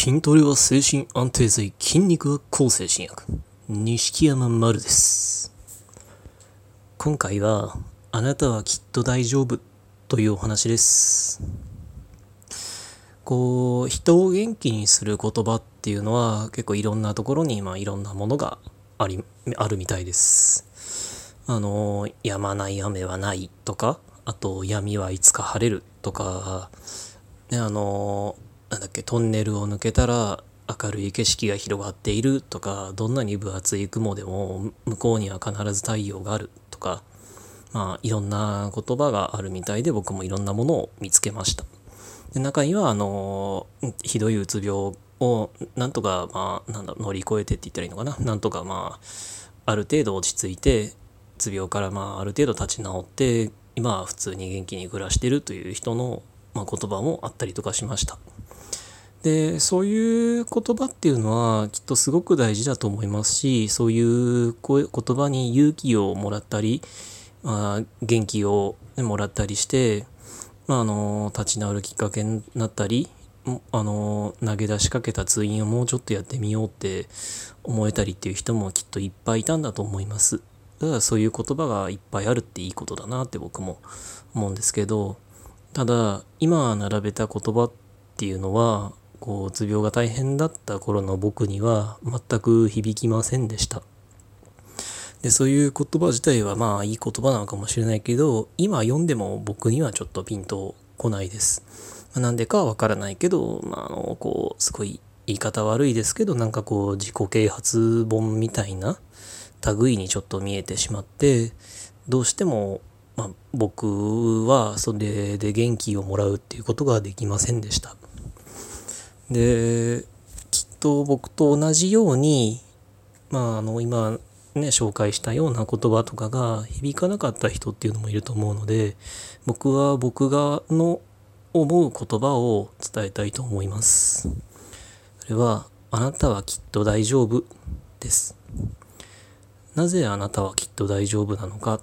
筋トレは精神安定剤、筋肉は抗精神薬。錦山丸です。今回は、あなたはきっと大丈夫というお話です。こう、人を元気にする言葉っていうのは結構いろんなところに、まあ、いろんなものがあり、あるみたいです。あの、止まない雨はないとか、あと、闇はいつか晴れるとか、ね、あの、なんだっけ、トンネルを抜けたら明るい景色が広がっているとか、どんなに分厚い雲でも向こうには必ず太陽があるとか、まあいろんな言葉があるみたいで僕もいろんなものを見つけました。で中にはあの、ひどいうつ病をなんとかまあなんだ乗り越えてって言ったらいいのかな？なんとかまあある程度落ち着いて、うつ病からまあある程度立ち直って、今は普通に元気に暮らしてるという人の、まあ、言葉もあったりとかしました。でそういう言葉っていうのはきっとすごく大事だと思いますしそういう言葉に勇気をもらったり、まあ、元気をもらったりして、まあ、あの立ち直るきっかけになったりあの投げ出しかけた通院をもうちょっとやってみようって思えたりっていう人もきっといっぱいいたんだと思います。だからそういう言葉がいっぱいあるっていいことだなって僕も思うんですけどただ今並べた言葉っていうのはこううつ病が大変だった頃の僕には全く響きませんでした。でそういう言葉自体はまあいい言葉なのかもしれないけど今読んでも僕にはちょっとピンとこないです。まあなんでかはわからないけど、まあ、あのこうすごい言い方悪いですけどなんかこう自己啓発本みたいな類にちょっと見えてしまってどうしても、まあ、僕はそれで元気をもらうっていうことができませんでした。できっと僕と同じようにまああの今ね紹介したような言葉とかが響かなかった人っていうのもいると思うので僕は僕がの思う言葉を伝えたいと思います。それはあなたはきっと大丈夫です。なぜあなたはきっと大丈夫なのか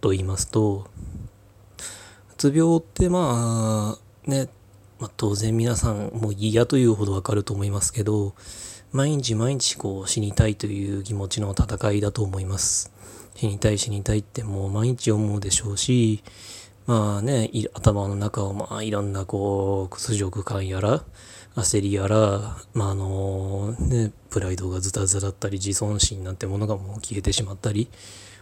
と言いますとうつ病ってまあねまあ、当然皆さんもう嫌というほどわかると思いますけど毎日毎日こう死にたいという気持ちの戦いだと思います。死にたい死にたいってもう毎日思うでしょうしまあね頭の中をまあいろんなこう屈辱感やら焦りやらまああのねプライドがズタズタだったり自尊心なんてものがもう消えてしまったり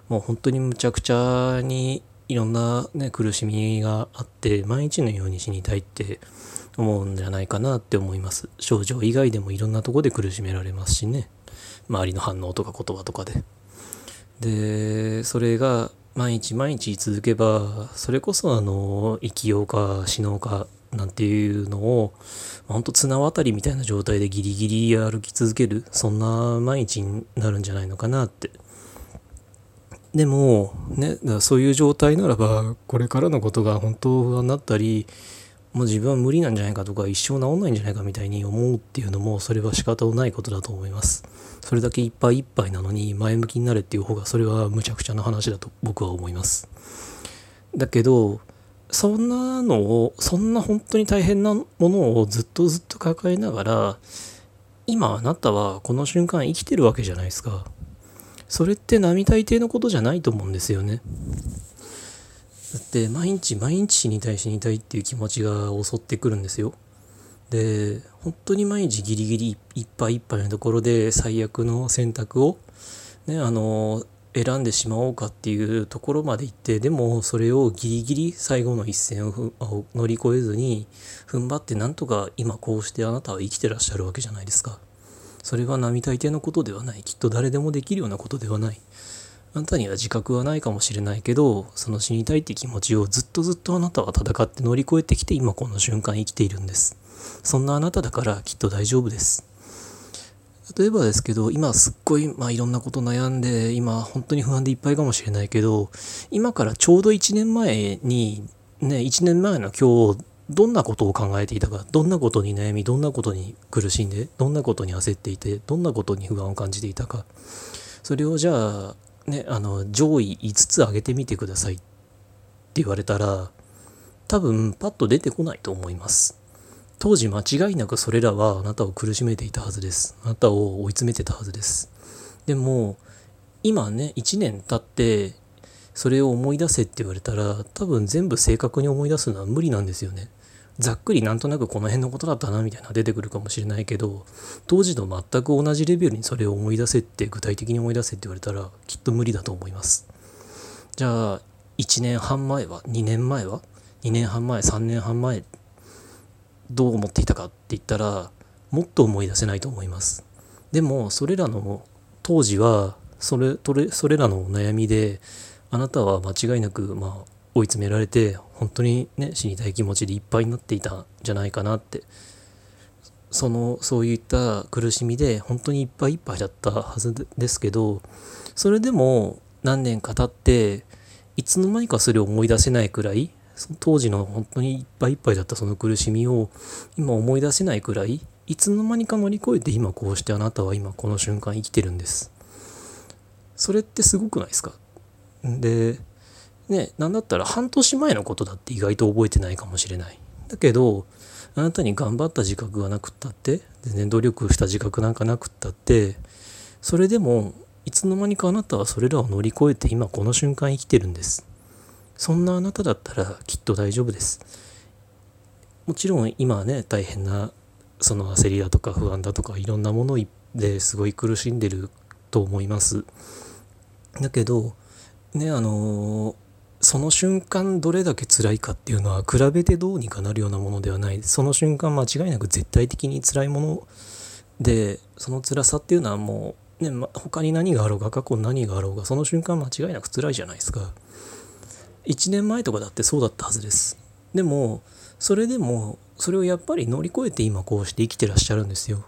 もう本当にむちゃくちゃにいろんな、ね、苦しみがあって毎日のように死にたいって思うんじゃないかなって思います。症状以外でもいろんなとこで苦しめられますしね。周りの反応とか言葉とかで。でそれが毎日毎日続けばそれこそあの生きようか死のうかなんていうのをほんと綱渡りみたいな状態でギリギリ歩き続けるそんな毎日になるんじゃないのかなってでもねそういう状態ならばこれからのことが本当不安になったりもう自分は無理なんじゃないかとか一生治んないんじゃないかみたいに思うっていうのもそれは仕方のないことだと思います。それだけいっぱいいっぱいなのに前向きになれっていう方がそれはむちゃくちゃな話だと僕は思います。だけどそんなのをそんな本当に大変なものをずっとずっと抱えながら今あなたはこの瞬間生きてるわけじゃないですか。それって並大抵のことじゃないと思うんですよね。だって毎日毎日死にたい死にたいっていう気持ちが襲ってくるんですよ。で本当に毎日ギリギリいっぱいいっぱいのところで最悪の選択をねあの選んでしまおうかっていうところまで行ってでもそれをギリギリ最後の一線を乗り越えずに踏ん張ってなんとか今こうしてあなたは生きてらっしゃるわけじゃないですか。それは並大抵のことではない。きっと誰でもできるようなことではない。あなたには自覚はないかもしれないけどその死にたいって気持ちをずっとずっとあなたは戦って乗り越えてきて今この瞬間生きているんです。そんなあなただからきっと大丈夫です。例えばですけど今すっごい、まあ、いろんなこと悩んで今本当に不安でいっぱいかもしれないけど今からちょうど1年前にね1年前の今日どんなことを考えていたかどんなことに悩みどんなことに苦しんでどんなことに焦っていてどんなことに不安を感じていたか。それをじゃあねあの上位5つ上げてみてくださいって言われたら多分パッと出てこないと思います。当時間違いなくそれらはあなたを苦しめていたはずです。あなたを追い詰めてたはずです。でも今ね1年経ってそれを思い出せって言われたら多分全部正確に思い出すのは無理なんですよね。ざっくりなんとなくこの辺のことだったなみたいな出てくるかもしれないけど当時と全く同じレベルにそれを思い出せって具体的に思い出せって言われたらきっと無理だと思います。じゃあ1年半前は2年前は2年半前3年半前どう思っていたかって言ったらもっと思い出せないと思います。でもそれらの当時はそれそれらのお悩みであなたは間違いなくまあ追い詰められて本当にね死にたい気持ちでいっぱいになっていたんじゃないかなって。そのそういった苦しみで本当にいっぱいいっぱいだったはずですけどそれでも何年か経っていつの間にかそれを思い出せないくらい当時の本当にいっぱいいっぱいだったその苦しみを今思い出せないくらいいつの間にか乗り越えて今こうしてあなたは今この瞬間生きてるんです。それってすごくないですか？でね何だったら半年前のことだって意外と覚えてないかもしれない。だけどあなたに頑張った自覚がなくったって全然努力した自覚なんかなくったってそれでもいつの間にかあなたはそれらを乗り越えて今この瞬間生きてるんです。そんなあなただったらきっと大丈夫です。もちろん今はね大変なその焦りだとか不安だとかいろんなものですごい苦しんでると思います。だけどねあのその瞬間どれだけ辛いかっていうのは比べてどうにかなるようなものではない。その瞬間間違いなく絶対的に辛いものでその辛さっていうのはもうね、ま、他に何があろうが過去何があろうがその瞬間間違いなく辛いじゃないですか。1年前とかだってそうだったはずです。でもそれでもそれをやっぱり乗り越えて今こうして生きてらっしゃるんですよ。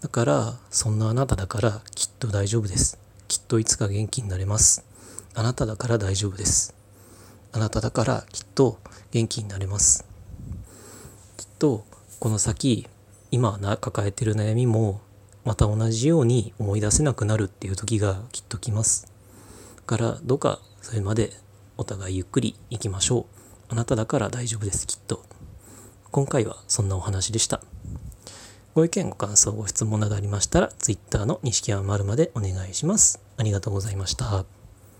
だからそんなあなただからきっと大丈夫です。きっといつか元気になれます。あなただから大丈夫です。あなただからきっと元気になれます。きっとこの先今抱えてる悩みもまた同じように思い出せなくなるっていう時がきっと来ます。だからどうかそれまでお互いゆっくり行きましょう。あなただから大丈夫ですきっと。今回はそんなお話でした。ご意見ご感想ご質問などありましたら Twitter の錦山丸までお願いします。ありがとうございました。